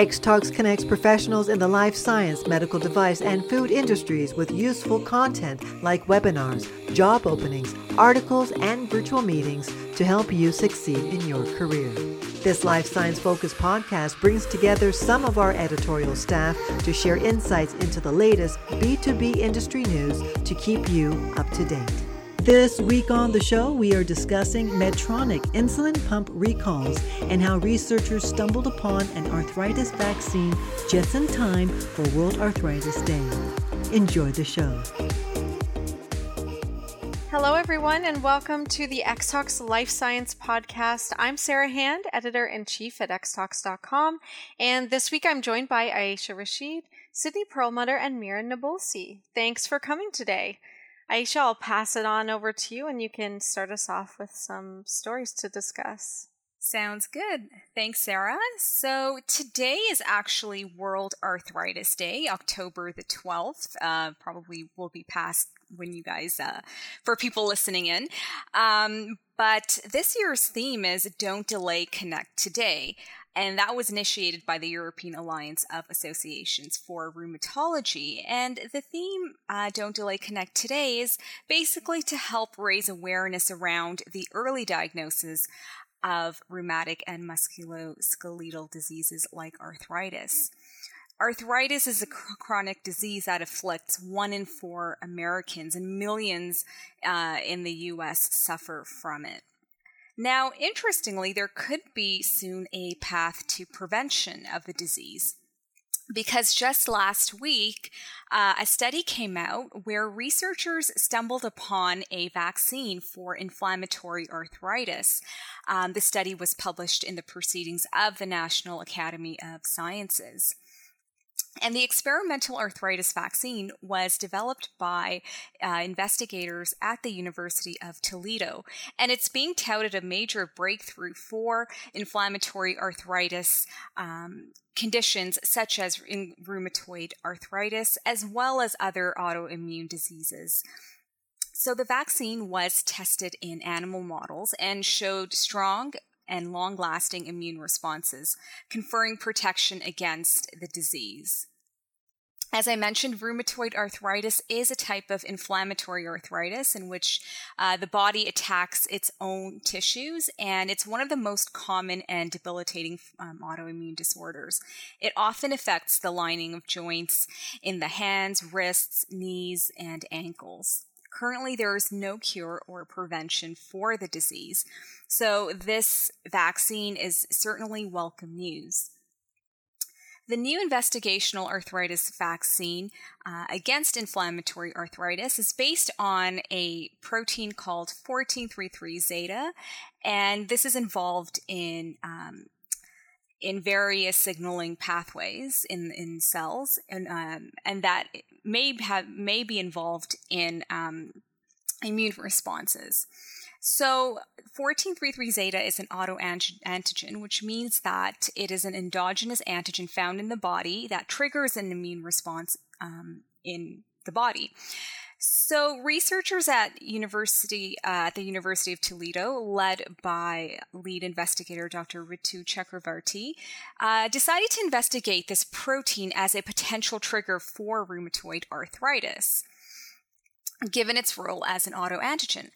X-Talks connects professionals in the life science, medical device, and food industries with useful content like webinars, job openings, articles, and virtual meetings to help you succeed in your career. This Life Science Focus podcast brings together some of our editorial staff to share insights into the latest B2B industry news to keep you up to date. This week on the show, we are discussing Medtronic insulin pump recalls and how researchers stumbled upon an arthritis vaccine just in time for World Arthritis Day. Enjoy the show. Hello, everyone, and welcome to the X-Talks Life Science Podcast. I'm Sarah Hand, editor in chief at xtalks.com, and this week I'm joined by Aisha Rashid, Sydney Perlmutter, and Mira Nabulsi. Thanks for coming today. Aisha, I'll pass it on over to you and you can start us off with some stories to discuss. Sounds good. Thanks, Sarah. So today is actually World Arthritis Day, October the 12th. Uh, probably will be past when you guys, uh, for people listening in. Um, but this year's theme is Don't Delay Connect Today and that was initiated by the European Alliance of Associations for Rheumatology. And the theme, uh, Don't Delay Connect today, is basically to help raise awareness around the early diagnosis of rheumatic and musculoskeletal diseases like arthritis. Arthritis is a chronic disease that afflicts one in four Americans, and millions uh, in the US suffer from it. Now, interestingly, there could be soon a path to prevention of the disease. Because just last week, uh, a study came out where researchers stumbled upon a vaccine for inflammatory arthritis. Um, the study was published in the Proceedings of the National Academy of Sciences. And the experimental arthritis vaccine was developed by uh, investigators at the University of Toledo. And it's being touted a major breakthrough for inflammatory arthritis um, conditions such as rheumatoid arthritis, as well as other autoimmune diseases. So the vaccine was tested in animal models and showed strong and long lasting immune responses, conferring protection against the disease. As I mentioned, rheumatoid arthritis is a type of inflammatory arthritis in which uh, the body attacks its own tissues, and it's one of the most common and debilitating um, autoimmune disorders. It often affects the lining of joints in the hands, wrists, knees, and ankles. Currently, there is no cure or prevention for the disease, so this vaccine is certainly welcome news. The new investigational arthritis vaccine uh, against inflammatory arthritis is based on a protein called 1433 zeta, and this is involved in um, in various signaling pathways in in cells, and um, and that may have may be involved in um, immune responses. So 1433 zeta is an autoantigen, which means that it is an endogenous antigen found in the body that triggers an immune response um, in the body. So, researchers at University uh, at the University of Toledo, led by lead investigator Dr. Ritu Chakravarti, uh, decided to investigate this protein as a potential trigger for rheumatoid arthritis, given its role as an autoantigen.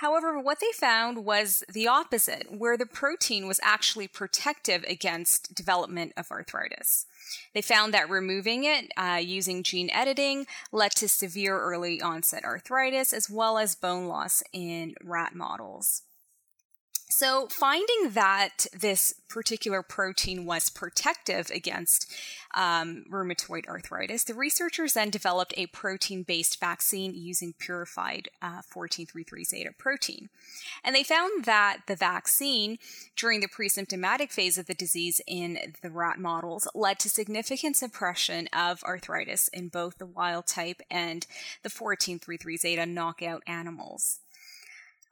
However, what they found was the opposite, where the protein was actually protective against development of arthritis. They found that removing it uh, using gene editing led to severe early onset arthritis as well as bone loss in rat models. So, finding that this particular protein was protective against um, rheumatoid arthritis, the researchers then developed a protein based vaccine using purified uh, 1433 zeta protein. And they found that the vaccine, during the pre-symptomatic phase of the disease in the rat models, led to significant suppression of arthritis in both the wild type and the 1433 zeta knockout animals.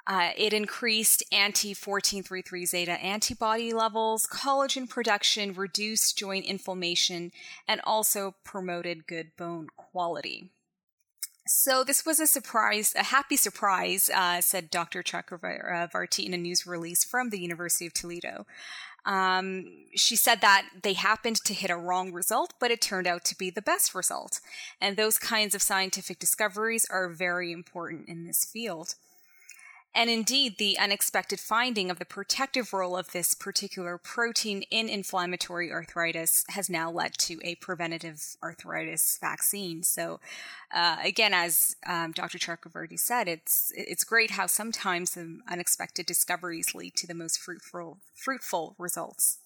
Uh, it increased anti 1433 zeta antibody levels, collagen production, reduced joint inflammation, and also promoted good bone quality. So this was a surprise, a happy surprise, uh, said Dr. Chakravarti in a news release from the University of Toledo. Um, she said that they happened to hit a wrong result, but it turned out to be the best result. And those kinds of scientific discoveries are very important in this field. And indeed, the unexpected finding of the protective role of this particular protein in inflammatory arthritis has now led to a preventative arthritis vaccine. So, uh, again, as um, Dr. Chakravarti said, it's it's great how sometimes the unexpected discoveries lead to the most fruitful fruitful results.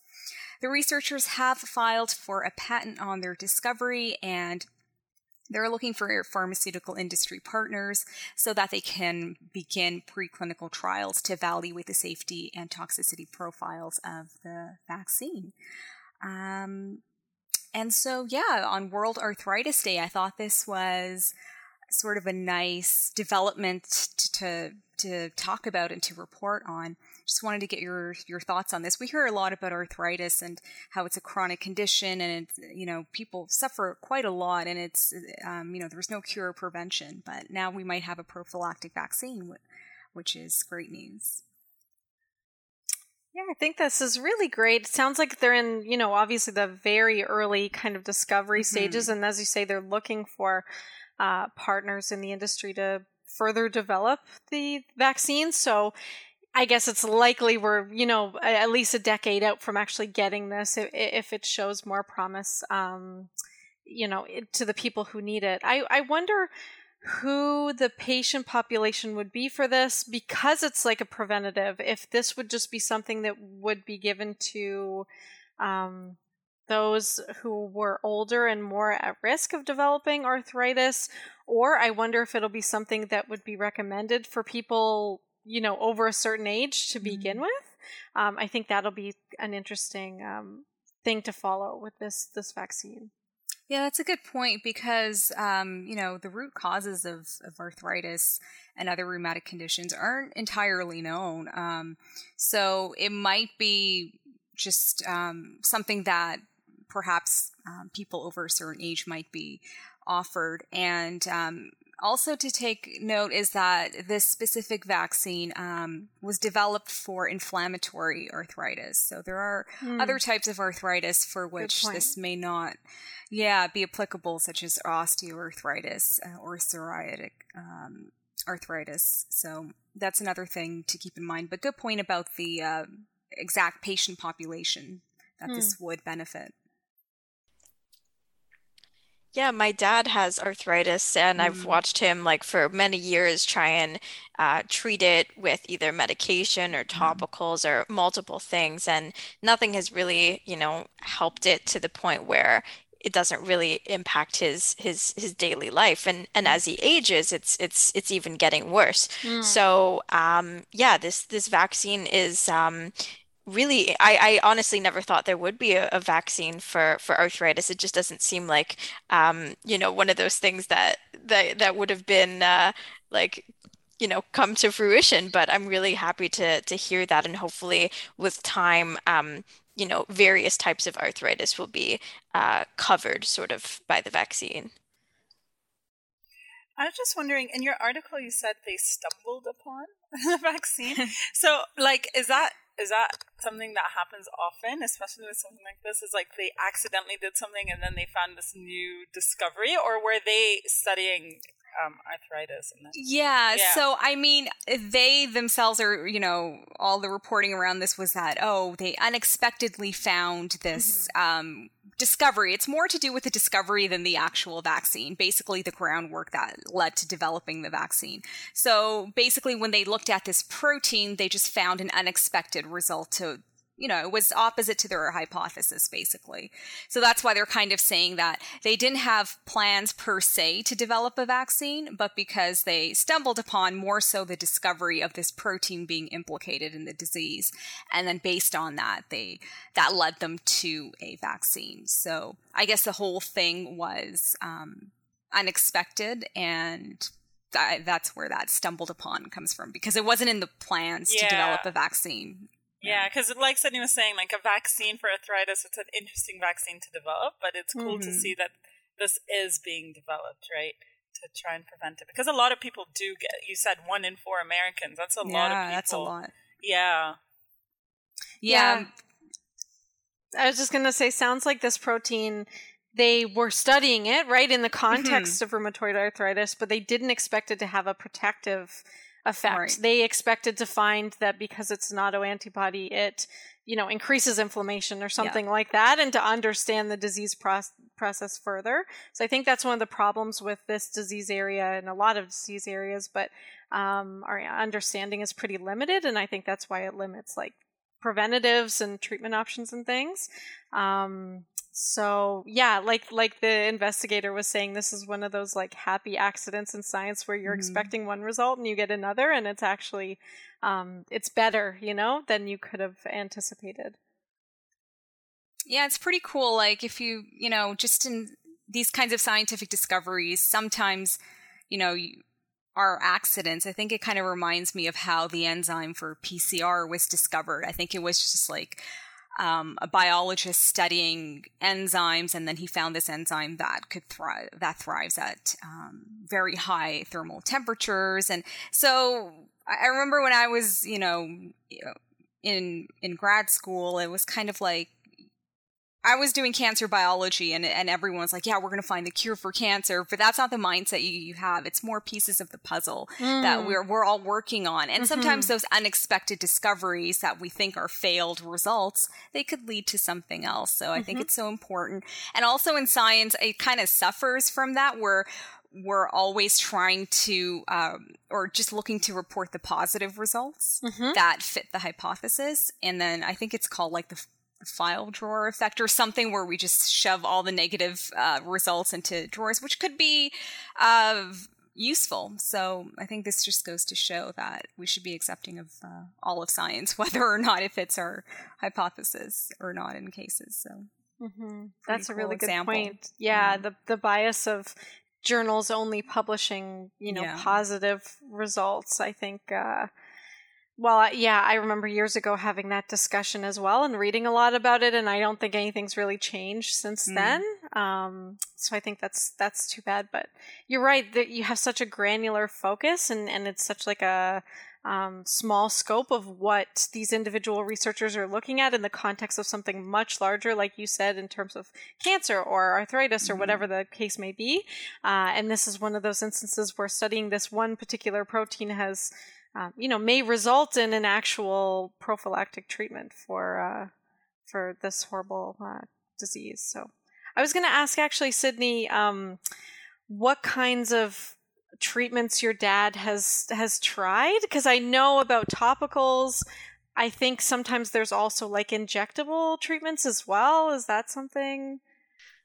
The researchers have filed for a patent on their discovery and they're looking for pharmaceutical industry partners so that they can begin preclinical trials to evaluate the safety and toxicity profiles of the vaccine. Um, and so, yeah, on World Arthritis Day, I thought this was sort of a nice development to, to, to talk about and to report on just wanted to get your your thoughts on this. We hear a lot about arthritis and how it's a chronic condition, and it's you know people suffer quite a lot, and it's um, you know there's no cure or prevention, but now we might have a prophylactic vaccine, which is great news. Yeah, I think this is really great. It sounds like they're in, you know, obviously the very early kind of discovery mm-hmm. stages. And as you say, they're looking for uh, partners in the industry to further develop the vaccine. So I guess it's likely we're, you know, at least a decade out from actually getting this if it shows more promise, um, you know, to the people who need it. I, I wonder who the patient population would be for this because it's like a preventative. If this would just be something that would be given to um, those who were older and more at risk of developing arthritis, or I wonder if it'll be something that would be recommended for people you know over a certain age to begin mm-hmm. with. Um, i think that'll be an interesting um, thing to follow with this this vaccine. Yeah that's a good point because um, you know the root causes of, of arthritis and other rheumatic conditions aren't entirely known. Um, so it might be just um, something that perhaps um, people over a certain age might be offered and um, also, to take note is that this specific vaccine um, was developed for inflammatory arthritis. So there are mm. other types of arthritis for which this may not, yeah, be applicable, such as osteoarthritis uh, or psoriatic um, arthritis. So that's another thing to keep in mind. But good point about the uh, exact patient population that mm. this would benefit. Yeah, my dad has arthritis, and I've mm. watched him like for many years try and uh, treat it with either medication or mm. topicals or multiple things, and nothing has really, you know, helped it to the point where it doesn't really impact his his his daily life and and as he ages it's it's it's even getting worse mm. so um yeah this this vaccine is um really I, I honestly never thought there would be a, a, vaccine for for arthritis it just doesn't seem like um you know one of those things that that that would have been uh like you know come to fruition but i'm really happy to to hear that and hopefully with time um you know various types of arthritis will be uh covered sort of by the vaccine I was just wondering, in your article, you said they stumbled upon the vaccine. so, like, is that is that something that happens often, especially with something like this? Is like they accidentally did something and then they found this new discovery, or were they studying um, arthritis. Yeah, yeah, So I mean, they themselves are, you know, all the reporting around this was that oh, they unexpectedly found this mm-hmm. um, discovery. It's more to do with the discovery than the actual vaccine. Basically, the groundwork that led to developing the vaccine. So basically, when they looked at this protein, they just found an unexpected result to you know, was opposite to their hypothesis, basically. So that's why they're kind of saying that they didn't have plans per se to develop a vaccine, but because they stumbled upon more so the discovery of this protein being implicated in the disease. And then based on that, they, that led them to a vaccine. So I guess the whole thing was, um, unexpected and that's where that stumbled upon comes from because it wasn't in the plans yeah. to develop a vaccine yeah, because like Sydney was saying, like a vaccine for arthritis, it's an interesting vaccine to develop, but it's cool mm-hmm. to see that this is being developed, right? To try and prevent it. Because a lot of people do get, you said one in four Americans. That's a yeah, lot of people. that's a lot. Yeah. Yeah. yeah. I was just going to say, sounds like this protein, they were studying it, right, in the context mm-hmm. of rheumatoid arthritis, but they didn't expect it to have a protective effect. Right. They expected to find that because it's an autoantibody, it you know increases inflammation or something yeah. like that and to understand the disease process further so i think that's one of the problems with this disease area and a lot of disease areas but um, our understanding is pretty limited and i think that's why it limits like preventatives and treatment options and things um, so yeah like like the investigator was saying this is one of those like happy accidents in science where you're mm-hmm. expecting one result and you get another and it's actually um, it's better you know than you could have anticipated yeah it's pretty cool like if you you know just in these kinds of scientific discoveries sometimes you know you, are accidents i think it kind of reminds me of how the enzyme for pcr was discovered i think it was just like um, a biologist studying enzymes, and then he found this enzyme that could thrive that thrives at um, very high thermal temperatures. And so I remember when I was, you know, in in grad school, it was kind of like I was doing cancer biology and, and everyone was like, yeah, we're going to find the cure for cancer. But that's not the mindset you, you have. It's more pieces of the puzzle mm. that we're, we're all working on. And mm-hmm. sometimes those unexpected discoveries that we think are failed results, they could lead to something else. So I mm-hmm. think it's so important. And also in science, it kind of suffers from that where we're always trying to um, or just looking to report the positive results mm-hmm. that fit the hypothesis and then i think it's called like the file drawer effect or something where we just shove all the negative uh, results into drawers, which could be uh, useful. So I think this just goes to show that we should be accepting of uh, all of science, whether or not it fits our hypothesis or not in cases. So mm-hmm. that's cool a really example. good point. Yeah, the the bias of journals only publishing you know yeah. positive results. I think uh, well, yeah, I remember years ago having that discussion as well and reading a lot about it, and I don't think anything's really changed since mm. then. Um, so I think that's that's too bad. But you're right that you have such a granular focus, and and it's such like a um, small scope of what these individual researchers are looking at in the context of something much larger, like you said, in terms of cancer or arthritis or mm-hmm. whatever the case may be. Uh, and this is one of those instances where studying this one particular protein has um, you know, may result in an actual prophylactic treatment for uh, for this horrible uh, disease. So, I was going to ask actually, Sydney, um, what kinds of treatments your dad has has tried? Because I know about topicals. I think sometimes there's also like injectable treatments as well. Is that something?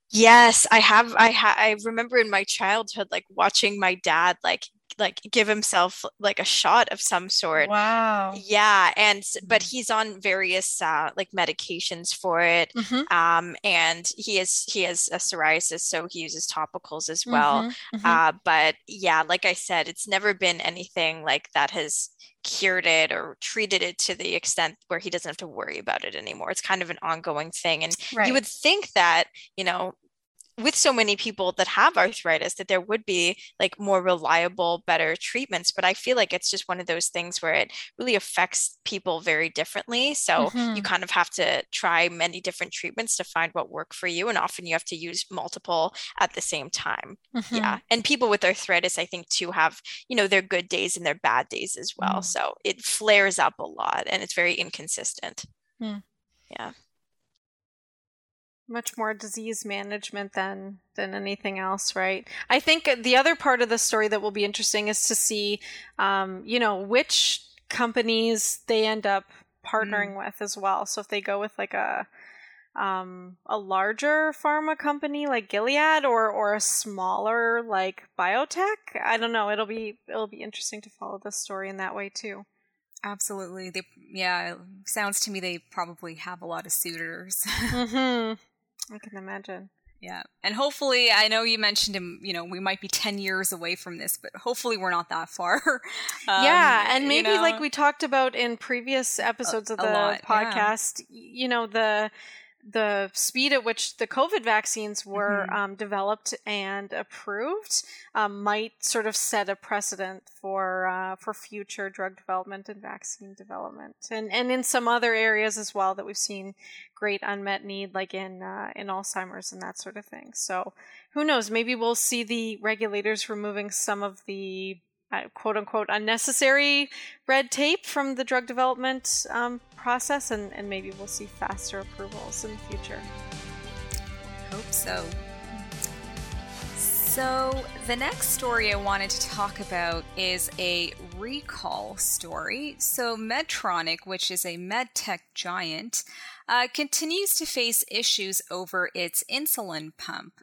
Yes, I have. I ha- I remember in my childhood, like watching my dad like like give himself like a shot of some sort. Wow. Yeah, and but mm. he's on various uh, like medications for it. Mm-hmm. Um, and he is he has a psoriasis, so he uses topicals as well. Mm-hmm. Mm-hmm. Uh, but yeah, like I said, it's never been anything like that has cured it or treated it to the extent where he doesn't have to worry about it anymore. It's kind of an ongoing thing. And right. you would think that, you know, with so many people that have arthritis that there would be like more reliable better treatments but i feel like it's just one of those things where it really affects people very differently so mm-hmm. you kind of have to try many different treatments to find what work for you and often you have to use multiple at the same time mm-hmm. yeah and people with arthritis i think too have you know their good days and their bad days as well mm. so it flares up a lot and it's very inconsistent mm. yeah much more disease management than than anything else right i think the other part of the story that will be interesting is to see um, you know which companies they end up partnering mm. with as well so if they go with like a um, a larger pharma company like Gilead or or a smaller like biotech i don't know it'll be it'll be interesting to follow this story in that way too Absolutely. They yeah, sounds to me they probably have a lot of suitors. mm-hmm. I can imagine. Yeah. And hopefully, I know you mentioned him, you know, we might be 10 years away from this, but hopefully we're not that far. um, yeah. And maybe, you know, like we talked about in previous episodes a, of the lot, podcast, yeah. you know, the the speed at which the COVID vaccines were Mhm. um, developed and approved um, might sort of set a precedent for uh, for future drug development and vaccine development, and and in some other areas as well that we've seen great unmet need, like in uh, in Alzheimer's and that sort of thing. So who knows? Maybe we'll see the regulators removing some of the quote unquote unnecessary red tape from the drug development um, process, and, and maybe we'll see faster approvals in the future. Hope so. So, the next story I wanted to talk about is a recall story. So, Medtronic, which is a medtech giant, uh, continues to face issues over its insulin pump.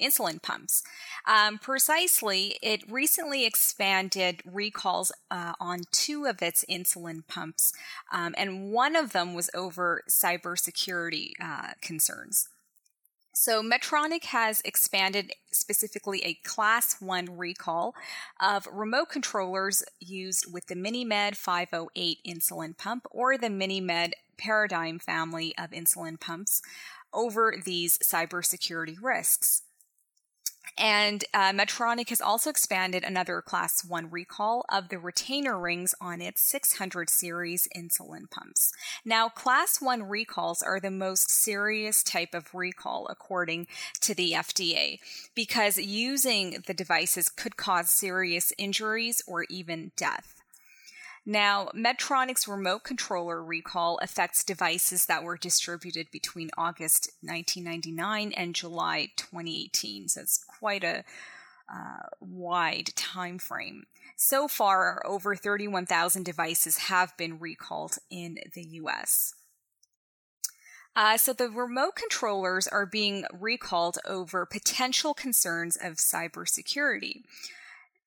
Insulin pumps. Um, precisely, it recently expanded recalls uh, on two of its insulin pumps, um, and one of them was over cybersecurity uh, concerns. So, Medtronic has expanded specifically a class 1 recall of remote controllers used with the MiniMed 508 insulin pump or the MiniMed Paradigm family of insulin pumps over these cybersecurity risks. And uh, Medtronic has also expanded another Class 1 recall of the retainer rings on its 600 series insulin pumps. Now, Class 1 recalls are the most serious type of recall, according to the FDA, because using the devices could cause serious injuries or even death. Now, Medtronic's remote controller recall affects devices that were distributed between August 1999 and July 2018, so it's quite a uh, wide time frame. So far, over 31,000 devices have been recalled in the US. Uh, so the remote controllers are being recalled over potential concerns of cybersecurity.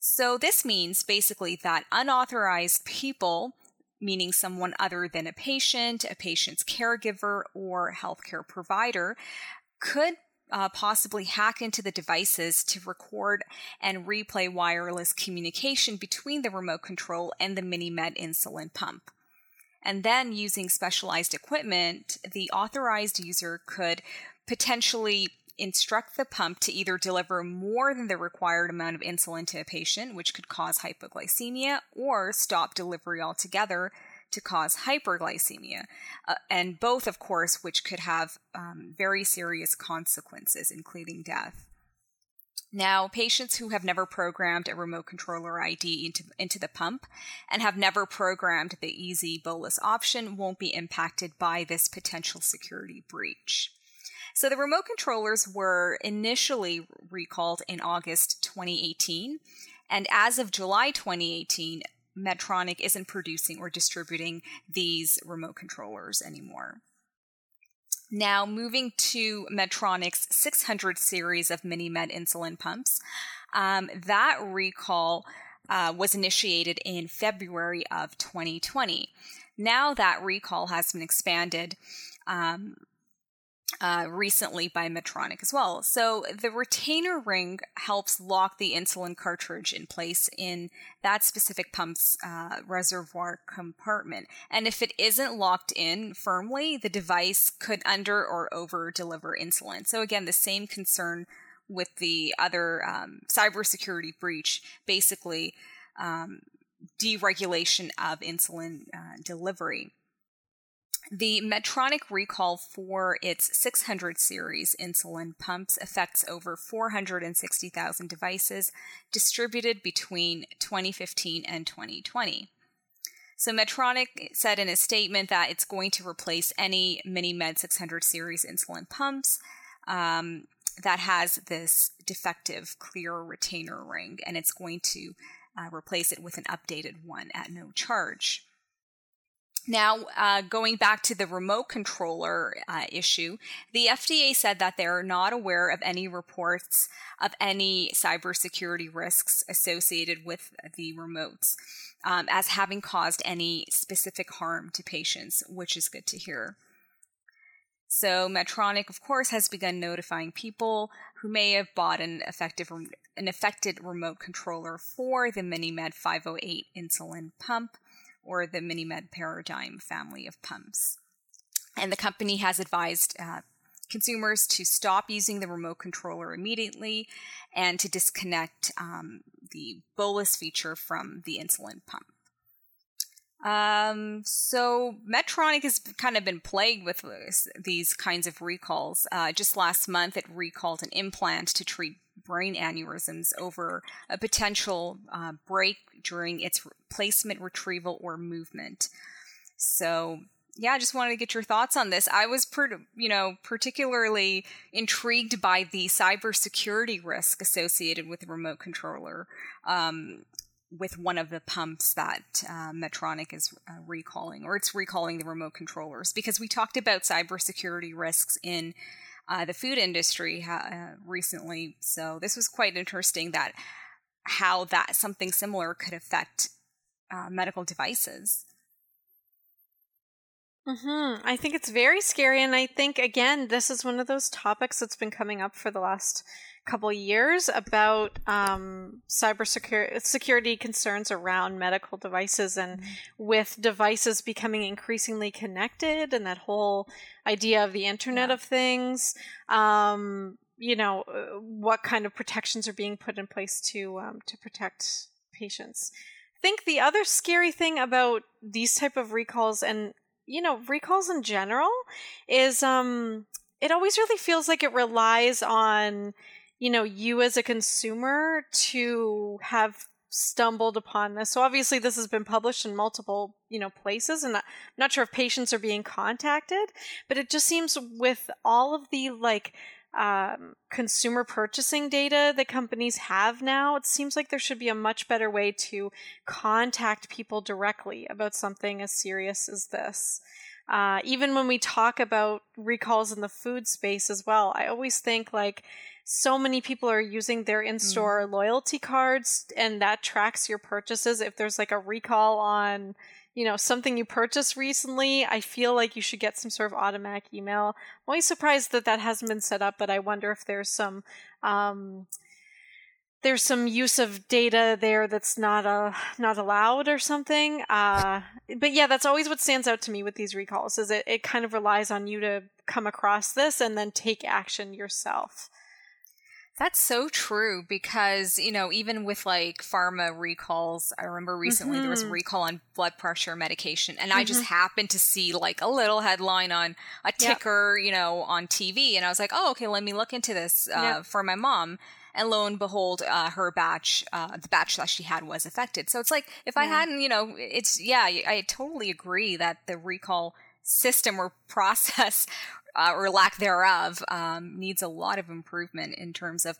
So this means basically that unauthorized people, meaning someone other than a patient, a patient's caregiver, or healthcare provider, could uh, possibly hack into the devices to record and replay wireless communication between the remote control and the MiniMed insulin pump. And then, using specialized equipment, the authorized user could potentially instruct the pump to either deliver more than the required amount of insulin to a patient, which could cause hypoglycemia, or stop delivery altogether to cause hyperglycemia. Uh, and both, of course, which could have um, very serious consequences, including death. Now, patients who have never programmed a remote controller ID into, into the pump and have never programmed the easy bolus option won't be impacted by this potential security breach. So the remote controllers were initially recalled in August 2018. And as of July 2018, Medtronic isn't producing or distributing these remote controllers anymore. Now, moving to Medtronic's 600 series of MiniMed insulin pumps, um, that recall uh, was initiated in February of 2020. Now that recall has been expanded um, uh, recently by Medtronic as well. So the retainer ring helps lock the insulin cartridge in place in that specific pump's uh, reservoir compartment. And if it isn't locked in firmly, the device could under or over deliver insulin. So again, the same concern with the other um, cybersecurity breach, basically um, deregulation of insulin uh, delivery. The Medtronic recall for its 600 series insulin pumps affects over 460,000 devices distributed between 2015 and 2020. So Medtronic said in a statement that it's going to replace any MiniMed 600 series insulin pumps um, that has this defective clear retainer ring, and it's going to uh, replace it with an updated one at no charge. Now, uh, going back to the remote controller uh, issue, the FDA said that they're not aware of any reports of any cybersecurity risks associated with the remotes um, as having caused any specific harm to patients, which is good to hear. So, Medtronic, of course, has begun notifying people who may have bought an effective an affected remote controller for the MiniMed 508 insulin pump or the MiniMed Paradigm family of pumps. And the company has advised uh, consumers to stop using the remote controller immediately and to disconnect um, the bolus feature from the insulin pump. Um, so Medtronic has kind of been plagued with these kinds of recalls. Uh, just last month, it recalled an implant to treat brain aneurysms over a potential uh, break during its placement, retrieval, or movement. So yeah, I just wanted to get your thoughts on this. I was, per- you know, particularly intrigued by the cybersecurity risk associated with the remote controller. Um, with one of the pumps that uh, Medtronic is uh, recalling, or it's recalling the remote controllers, because we talked about cybersecurity risks in uh, the food industry uh, recently. So this was quite interesting that how that something similar could affect uh, medical devices. Mm-hmm. I think it's very scary, and I think again, this is one of those topics that's been coming up for the last couple years about um, cyber security concerns around medical devices, and mm-hmm. with devices becoming increasingly connected, and that whole idea of the Internet yeah. of Things. Um, you know, uh, what kind of protections are being put in place to um, to protect patients? I think the other scary thing about these type of recalls and you know, recalls in general is um it always really feels like it relies on, you know, you as a consumer to have stumbled upon this. So obviously this has been published in multiple, you know, places and I'm not sure if patients are being contacted, but it just seems with all of the like um, consumer purchasing data that companies have now, it seems like there should be a much better way to contact people directly about something as serious as this. Uh, even when we talk about recalls in the food space as well, I always think like so many people are using their in-store mm. loyalty cards and that tracks your purchases. If there's like a recall on you know, something you purchased recently, I feel like you should get some sort of automatic email. I'm always surprised that that hasn't been set up, but I wonder if there's some, um, there's some use of data there that's not uh, not allowed or something. Uh, but yeah, that's always what stands out to me with these recalls is it, it kind of relies on you to come across this and then take action yourself. That's so true because, you know, even with like pharma recalls, I remember recently mm-hmm. there was a mm-hmm. recall on blood pressure medication and mm-hmm. I just mm-hmm. happened to see like a little headline on a ticker, yep. you know, on TV and I was like, "Oh, okay, let me look into this uh, yep. for my mom." And lo and behold, uh, her batch, uh, the batch that she had was affected. So it's like, if yeah. I hadn't, you know, it's, yeah, I totally agree that the recall system or process uh, or lack thereof um, needs a lot of improvement in terms of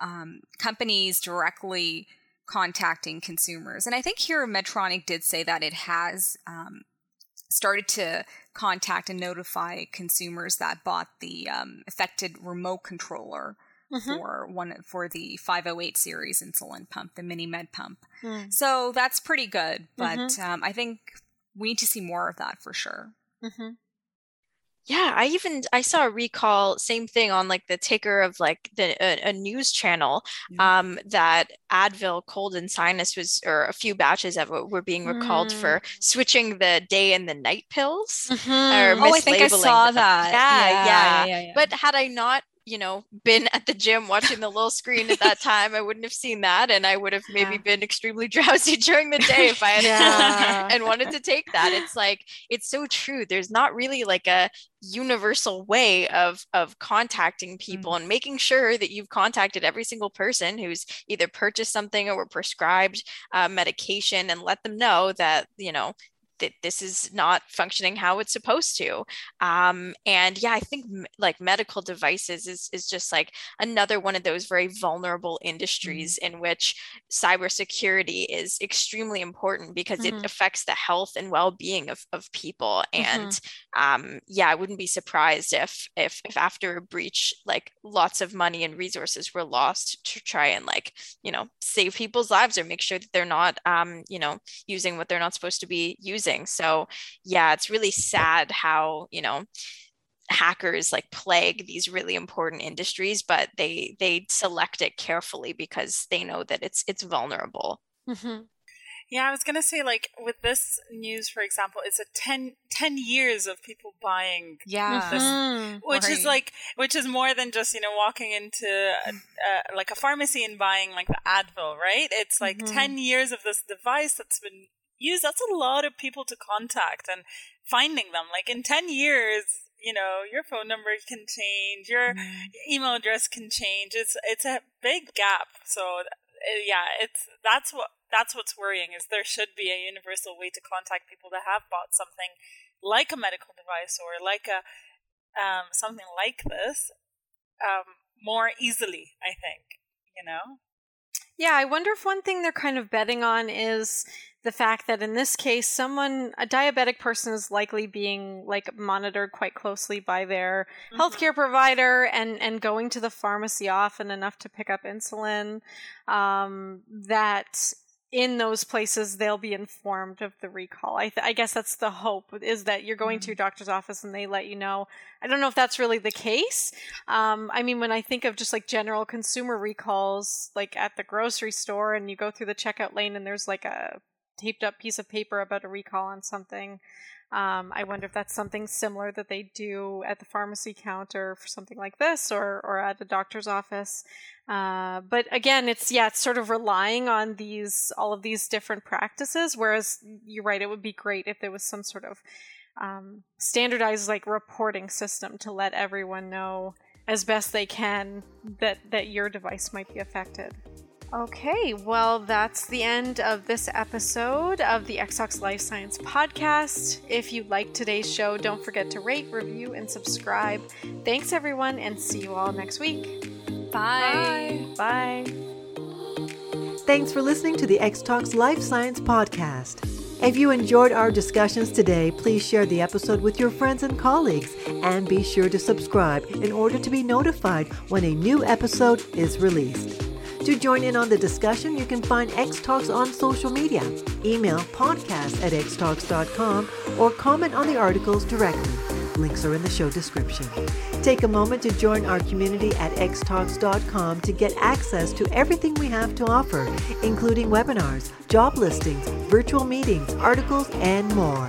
um, companies directly contacting consumers. And I think here Medtronic did say that it has um, started to contact and notify consumers that bought the um, affected remote controller. Mm-hmm. For one for the 508 series insulin pump, the MiniMed pump. Mm. So that's pretty good, but mm-hmm. um, I think we need to see more of that for sure. Mm-hmm. Yeah, I even I saw a recall, same thing on like the ticker of like the a, a news channel, um, that Advil cold and sinus was or a few batches of it were being recalled mm. for switching the day and the night pills. Mm-hmm. oh, I think I saw that. Yeah yeah, yeah, yeah, yeah. But had I not you know, been at the gym watching the little screen at that time, I wouldn't have seen that. And I would have maybe yeah. been extremely drowsy during the day if I had yeah. and wanted to take that. It's like, it's so true. There's not really like a universal way of of contacting people mm-hmm. and making sure that you've contacted every single person who's either purchased something or were prescribed uh, medication and let them know that you know that this is not functioning how it's supposed to. Um, and yeah, I think m- like medical devices is, is just like another one of those very vulnerable industries mm-hmm. in which cybersecurity is extremely important because mm-hmm. it affects the health and well-being of, of people. And mm-hmm. um, yeah, I wouldn't be surprised if, if, if after a breach, like lots of money and resources were lost to try and like, you know, save people's lives or make sure that they're not, um, you know, using what they're not supposed to be using using. So yeah, it's really sad how, you know, hackers like plague these really important industries, but they they select it carefully because they know that it's it's vulnerable. Mm-hmm. Yeah, I was going to say, like, with this news, for example, it's a 10, 10 years of people buying yeah this, Mhm. which Right. is like, which is more than just, you know, walking into a, a, like a pharmacy and buying like the Advil, right? It's like Mhm. 10 years of this device that's been used. That's a lot of people to contact and finding them. Like, in 10 years, you know, your phone number can change, your email address can change. It's, it's a big gap. So, uh, yeah, it's, that's what, that's what's worrying is there should be a universal way to contact people that have bought something like a medical device or like a um, something like this um, more easily. I think you know. Yeah, I wonder if one thing they're kind of betting on is the fact that in this case, someone, a diabetic person, is likely being like monitored quite closely by their healthcare provider and and going to the pharmacy often enough to pick up insulin. Um, that in those places they'll be informed of the recall. I, th- I guess that's the hope is that you're going to your doctor's office and they let you know. I don't know if that's really the case. Um, I mean, when I think of just like general consumer recalls, like at the grocery store, and you go through the checkout lane and there's like a taped up piece of paper about a recall on something. Um, I wonder if that's something similar that they do at the pharmacy counter for something like this, or or at a doctor's office. Uh, but again, it's yeah, it's sort of relying on these all of these different practices. Whereas you're right, it would be great if there was some sort of um, standardized like reporting system to let everyone know as best they can that that your device might be affected. Okay, well, that's the end of this episode of the XTalks Life Science Podcast. If you liked today's show, don't forget to rate, review, and subscribe. Thanks, everyone, and see you all next week. bye. Bye. Thanks for listening to the X Talks Life Science Podcast. If you enjoyed our discussions today, please share the episode with your friends and colleagues and be sure to subscribe in order to be notified when a new episode is released. To join in on the discussion, you can find X Talks on social media. Email podcast at xtalks.com or comment on the articles directly. Links are in the show description. Take a moment to join our community at xtalks.com to get access to everything we have to offer, including webinars, job listings, virtual meetings, articles, and more.